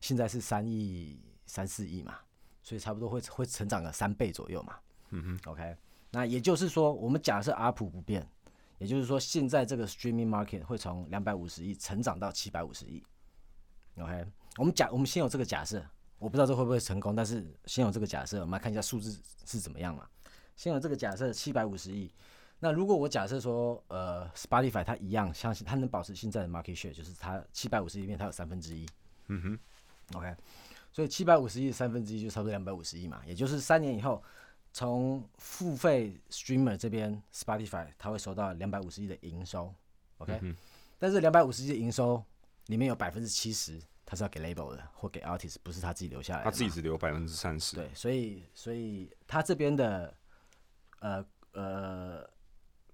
现在是三亿三四亿嘛，所以差不多会会成长个三倍左右嘛。嗯哼，OK，那也就是说，我们假设阿普不变，也就是说，现在这个 streaming market 会从两百五十亿成长到七百五十亿。OK，我们假我们先有这个假设，我不知道这会不会成功，但是先有这个假设，我们来看一下数字是怎么样嘛。先有这个假设，七百五十亿。那如果我假设说，呃，Spotify 它一样，相信它能保持现在的 market share，就是它七百五十亿里面它有三分之一。嗯哼，OK，所以七百五十亿的三分之一就差不多两百五十亿嘛，也就是三年以后，从付费 streamer 这边 Spotify 他会收到两百五十亿的营收，OK，、嗯但是两百五十亿的营收里面有百分之七十他是要给 label 的或给 artist，不是他自己留下来的，他自己只留百分之三十。对，所以所以他这边的呃呃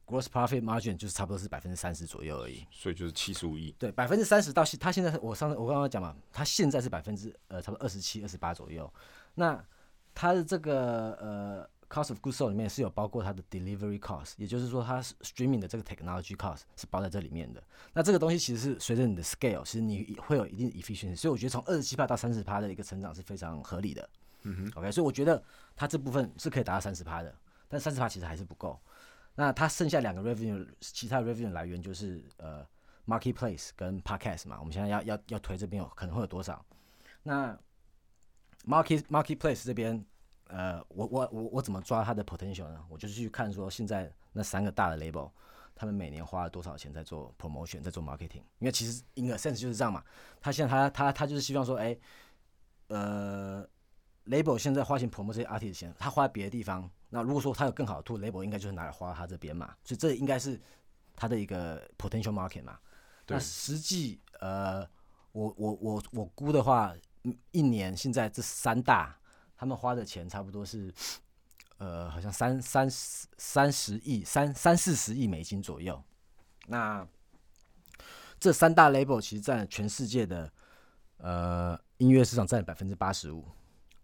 gross profit margin 就是差不多是百分之三十左右而已。所以就是七十五亿。对，百分之三十到现，他现在我上次我刚刚讲嘛，他现在是百分之呃差不多二十七、二十八左右。那他的这个呃 cost of goods sold 里面是有包括它的 delivery cost，也就是说它 streaming 的这个 technology cost 是包在这里面的。那这个东西其实是随着你的 scale，其实你会有一定 efficiency，所以我觉得从二十七趴到三十趴的一个成长是非常合理的。嗯哼，OK，所以我觉得它这部分是可以达到三十趴的，但三十趴其实还是不够。那它剩下两个 revenue，其他 revenue 来源就是呃 marketplace 跟 podcast 嘛。我们现在要要要推这边有可能会有多少？那 market marketplace 这边，呃，我我我我怎么抓它的 potential 呢？我就是去看说现在那三个大的 label，他们每年花了多少钱在做 promotion，在做 marketing？因为其实 in a sense 就是这样嘛。他现在他他他就是希望说，哎、呃，label 现在花钱 promote 这些 artist 的钱，他花在别的地方。那如果说他有更好的 tool，label 应该就是拿来花他这边嘛。所以这应该是他的一个 potential market 嘛。对那实际呃，我我我我估的话，嗯一年现在这三大他们花的钱差不多是呃，好像三三十三十亿三三四十亿美金左右。那这三大 label 其实占了全世界的呃音乐市场占了百分之八十五。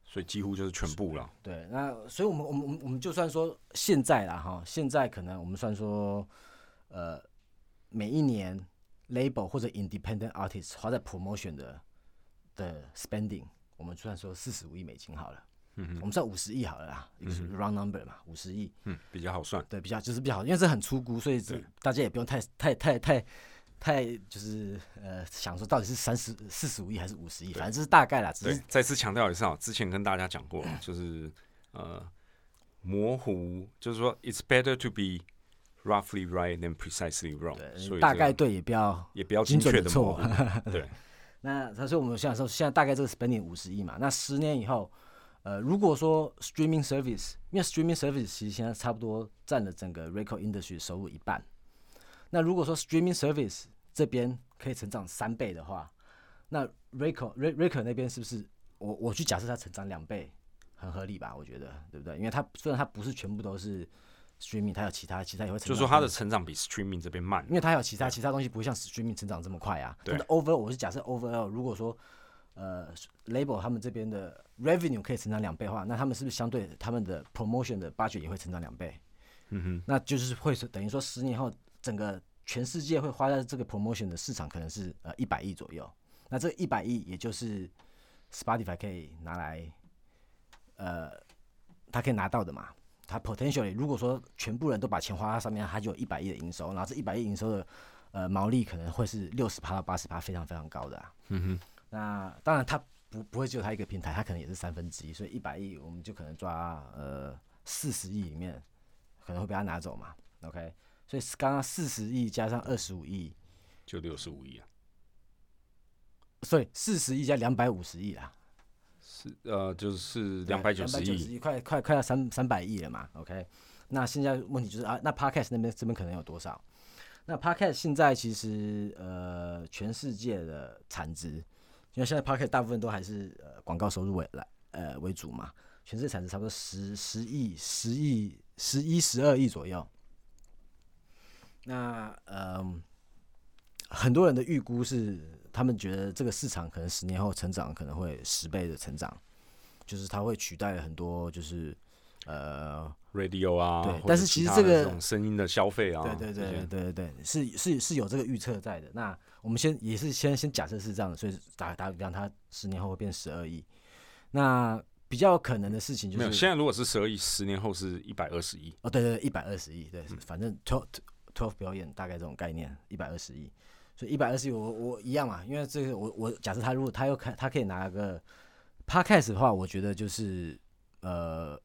所以几乎就是全部了。对，那所以我们我们我们我们就算说现在啦哈，现在可能我们算说，呃，每一年 label 或者 independent artist 花在 promotion 的的 spending，我们就算说四十五亿美金好了，嗯我们算五十亿好了啦，一个是 round number 嘛，五十亿，嗯，比较好算。对，比较就是比较好，因为这很粗估，所以这大家也不用太太太太太就是呃想说到底是三十四十五亿还是五十亿，反正这是大概啦，只是，对再次强调一下哦，之前跟大家讲过，就是呃模糊，就是说 it's better to be roughly right than precisely wrong，所，以大概对也不要也不要精精准的错。确的模糊。对，那他说我们现在说，现在大概这个 spending 五十亿嘛，那十年以后，呃，如果说 streaming service，因为 streaming service 其实现在差不多占了整个 record industry 收入一半，那如果说 streaming service 这边可以成长三倍的话，那 record record 那边是不是我我去假设它成长两倍，很合理吧？我觉得对不对？因为它虽然它不是全部都是 streaming，它有其他其他也会成长，就是说它的成长比 streaming 这边慢因。为它有其他其他东西不会像 streaming 成长这么快啊。对但 over 我是假设 overall，如果说呃 label 他们这边的 revenue 可以成长两倍的话，那他们是不是相对他们的 promotion 的 budget 也会成长两倍？嗯哼，那就是会是等于说十年后整个全世界会花在这个 promotion 的市场可能是呃一百亿左右。那这一百亿也就是 Spotify 可以拿来呃，他可以拿到的嘛。他 potentially 如果说全部人都把钱花在上面，它就有一百亿的营收，然后这一百亿营收的呃毛利可能会是六十趴到八十趴，非常非常高的啊。嗯哼，那当然，它不不会只有它一个平台，它可能也是三分之一，所以一百亿我们就可能抓呃四十亿里面可能会被它拿走嘛。OK，所以刚刚四十亿加上二十五亿，就六十五亿啊，所以四十亿加两百五十亿啦，是呃就是两百九十亿。快快快要三三百亿了嘛。OK，那现在问题就是啊，那 Podcast 那边这边可能有多少？那 Podcast 现在其实呃全世界的产值，因为现在 Podcast 大部分都还是呃广告收入为来呃为主嘛，全世界产值差不多十十亿、十亿、十一、十二亿左右。那呃，很多人的预估是，他们觉得这个市场可能十年后成长可能会十倍的成长，就是它会取代很多就是呃 radio 啊，对但是其实他这个声音的消费啊，对对对对对对，是是是有这个预测在的。那我们先也是先先假设是这样的，所以打打比方，它十年后会变十二亿。那比较可能的事情就没有。是，现在如果是十二亿，十年后是一百二十亿。哦，对对，一百二十亿，对，反正 twelve twelve 表演大概这种概念，一百二十亿。所以一百二十亿，我我一样嘛，因为这个我我假设他如果他又开他可以拿个 podcast 的话，我觉得就是呃。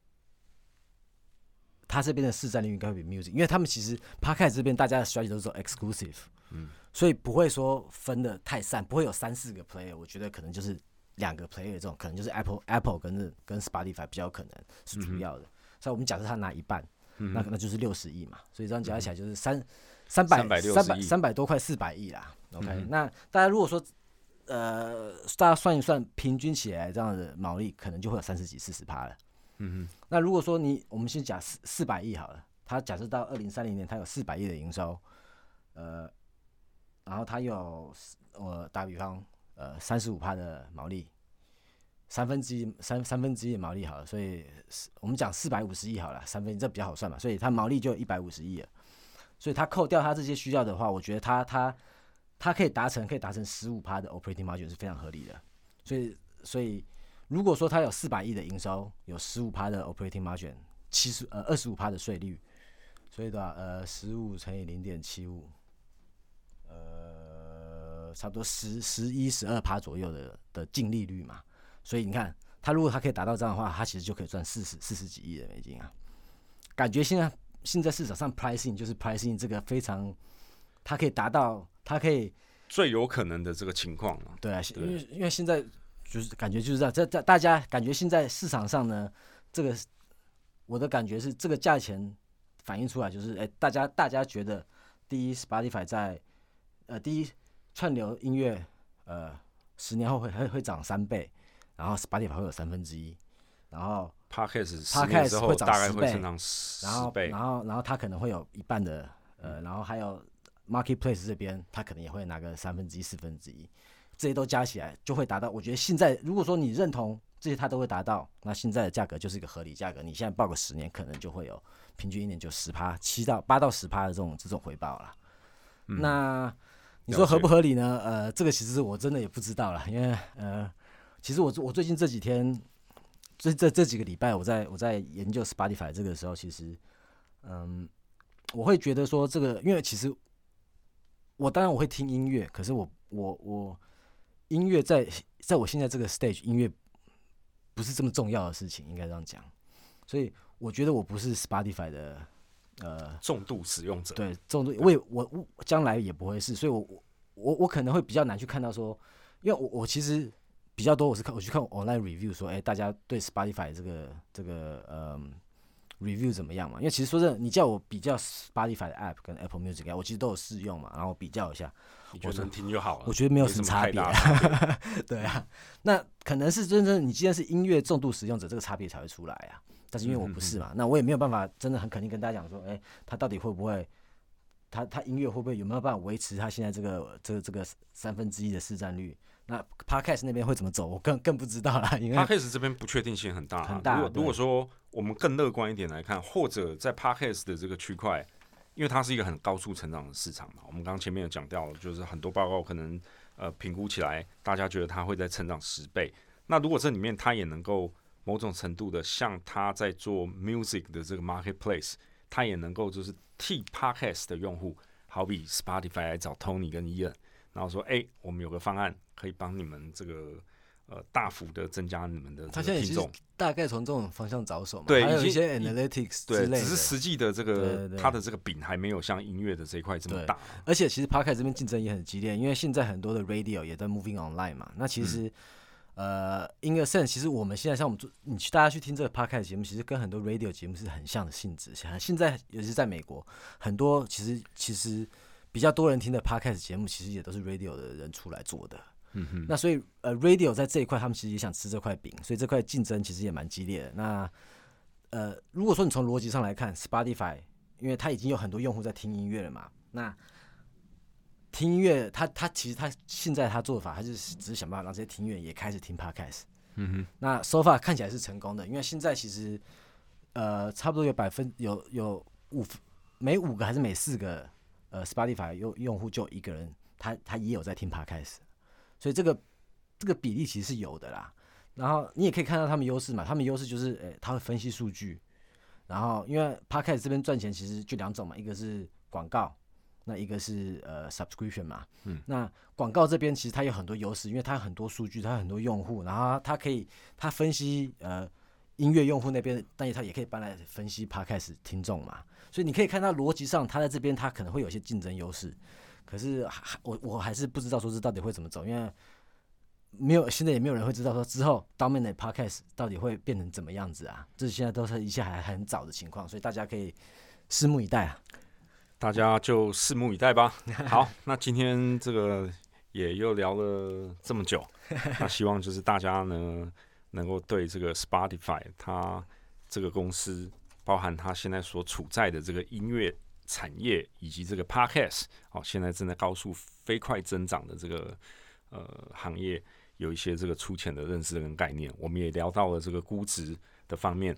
他这边的市占率应该会比 music，因为他们其实 podcast 这边大家的 strategy 都是走 exclusive，嗯，所以不会说分的太散，不会有三四个 player，我觉得可能就是两个 player 这种，可能就是 Apple Apple 跟跟 Spotify 比较可能是主要的。所以我们假设他拿一半，那可能就是六十亿嘛，所以这样加起来就是三三百三百三百多块四百亿啦。OK，、那大家如果说呃大家算一算，平均起来这样的毛利可能就会有三十几四十趴了。嗯哼那如果说你我们先假四四百亿好了，它假设到二零三零年它有四百亿的营收，呃，然后它有我打比方呃三十五趴的毛利，三分之一三三分之一的毛利好了，所以是我们讲四百五十亿好了，三分这比较好算嘛，所以它毛利就一百五十亿了，所以它扣掉它这些需要的话，我觉得它它它可以达成可以达成十五趴的 operating margin 是非常合理的，所以所以。如果说它有四百亿的营收，有十五趴的 operating margin，七十呃二十五趴的税率，所以的话呃十五乘以零点七五，呃差不多十十一十二趴左右的的净利率嘛。所以你看，它如果它可以达到这样的话，它其实就可以赚四十四十几亿的美金啊。感觉现在现在市场上 pricing 就是 pricing 这个非常，它可以达到，它可以最有可能的这个情况啊，对啊，因为因为现在就是感觉就是这样，这这大家感觉现在市场上呢，这个我的感觉是这个价钱反映出来就是，哎、大家大家觉得第一 Spotify 在呃第一串流音乐，呃，十年后会会会涨三倍，然后 Spotify 会有三分之一，然后 Podcast 十年大概会成长十然后然，后然后它可能会有一半的，呃，然后还有 Marketplace 这边，它可能也会拿个三分之一、四分之一，这些都加起来就会达到。我觉得现在如果说你认同这些，它都会达到，那现在的价格就是一个合理价格。你现在报个十年，可能就会有平均一年就十趴，七到八到十趴的这种这种回报了。嗯那你说合不合理呢？呃，这个其实我真的也不知道了，因为呃，其实我我最近这几天，这这这几个礼拜，我在我在研究 Spotify 这个时候，其实，嗯，我会觉得说这个，因为其实我当然我会听音乐，可是我我我音乐在在我现在这个 stage，音乐不是这么重要的事情，应该这样讲，所以我觉得我不是 Spotify 的呃重度使用者，对，这种东西我也我我将来也不会是，所以我我我我可能会比较难去看到说，因为我我其实比较多我是看我去看 online review 说，哎、大家对 Spotify 这个这个嗯 review 怎么样嘛？因为其实说真的，你叫我比较 Spotify 的 app 跟 Apple Music 我其实都有试用嘛，然后比较一下，我觉得能听就好了，我觉得没有什么差别 对啊，那可能是真正你既然是音乐重度使用者，这个差别才会出来啊。但是因为我不是嘛，那我也没有办法真的很肯定跟大家讲说，哎、他到底会不会，他他音乐会不会有没有办法维持他现在这个这个这个三分之一的市占率？那 Podcast 那边会怎么走，我更更不知道啦，因为 Podcast 这边不确定性很大、啊，很大如果如果说我们更乐观一点来看，或者在 Podcast 的这个区块，因为它是一个很高速成长的市场嘛，我们刚刚前面有讲到，就是很多报告可能呃评估起来，大家觉得它会在成长十倍。那如果这里面它也能够某种程度的像它在做 music 的这个 marketplace，它也能够就是替 Podcast 的用户，好比 Spotify 来找 Tony 跟 Ian，然后说，哎、我们有个方案可以帮你们这个呃大幅的增加你们的他现在已经这个听众。大概从这种方向着手嘛，还有一些 analytics 之对，只是实际的这个它的这个饼还没有像音乐的这一块这么大。而且其实 Podcast 这边竞争也很激烈，因为现在很多的 radio 也在 moving online 嘛。那其实、呃，in a sense，其实我们现在像我们做，你去大家去听这个 Podcast 节目，其实跟很多 radio 节目是很像的性质。像现在尤其是在美国，很多其实其实比较多人听的 Podcast 节目，其实也都是 radio 的人出来做的。嗯哼，那所以呃，radio 在这一块，他们其实也想吃这块饼，所以这块竞争其实也蛮激烈的。那呃，如果说你从逻辑上来看，Spotify，因为它已经有很多用户在听音乐了嘛，那听音乐，它它其实它现在它做法，它就是只是想办法让这些听音乐也开始听 Podcast。嗯哼，那 so far 看起来是成功的，因为现在其实呃，差不多有百分有有五每五个还是每四个呃 Spotify 用用户就一个人，他他也有在听 Podcast，所以这个这个比例其实是有的啦。然后你也可以看到他们优势嘛，他们优势就是诶、他会分析数据，然后因为 Podcast 这边赚钱其实就两种嘛，一个是广告，那一个是呃 subscription 嘛。嗯，那广告这边其实它有很多优势，因为它有很多数据，它有很多用户，然后它可以它分析呃音乐用户那边，但是它也可以搬来分析 Podcast 听众嘛。所以你可以看到逻辑上，他在这边他可能会有一些竞争优势，可是还还我我还是不知道说这到底会怎么走，因为没有现在也没有人会知道说之后 Dominant Podcast 到底会变成怎么样子啊，这现在都是一切还很早的情况，所以大家可以拭目以待啊。大家就拭目以待吧。好，那今天这个也又聊了这么久，那希望就是大家呢能够对这个 Spotify 它这个公司，包含它现在所处在的这个音乐产业以及这个 Podcast，哦、现在正在高速飞快增长的这个呃行业，有一些这个粗浅的认识跟概念。我们也聊到了这个估值的方面，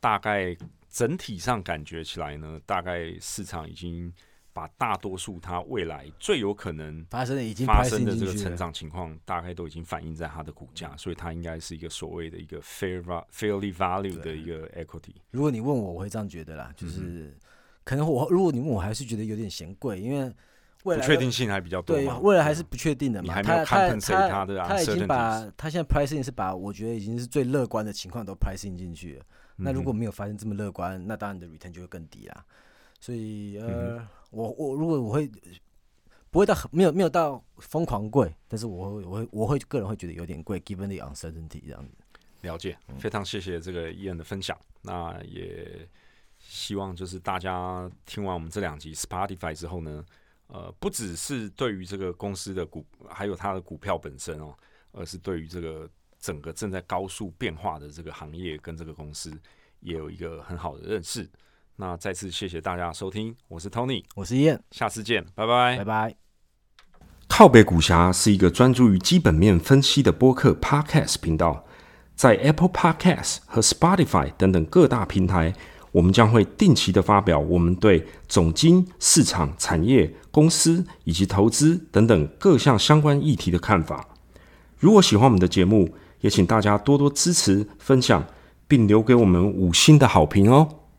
大概整体上感觉起来呢，大概市场已经把大多数它未来最有可能发生的已经发生的这个成长情况，大概都已经反映在它的股价，所以它应该是一个所谓的一个 fair fairly value 的一个 equity。如果你问我，我会这样觉得啦，嗯就是、可能我如果你问我，还是觉得有点嫌贵，因为未来不确定性还比较多对嘛，未来还是不确定的嘛。你还没有他他他的他已经把他现在 pricing 是把我觉得已经是最乐观的情况都 pricing 进去了。那如果没有发现这么乐观，那当然你的 return 就会更低啦。所以嗯呃，我我如果我会不会到很没有没有到疯狂贵，但是我会我会我会个人会觉得有点贵，given the uncertainty 这样子。了解，嗯非常谢谢这个伊恩的分享。那也希望就是大家听完我们这两集 Spotify 之后呢，呃，不只是对于这个公司的股，还有它的股票本身哦，而是对于这个整个正在高速变化的这个行业跟这个公司，也有一个很好的认识。那再次谢谢大家收听，我是 Tony，我是燕，下次见，拜拜，拜拜。靠北股侠是一个专注于基本面分析的播客 Podcast 频道，在 Apple Podcast 和 Spotify 等等各大平台，我们将会定期的发表我们对总经、市场、产业、公司以及投资等等各项相关议题的看法。如果喜欢我们的节目，也请大家多多支持、分享，并留给我们五星的好评哦。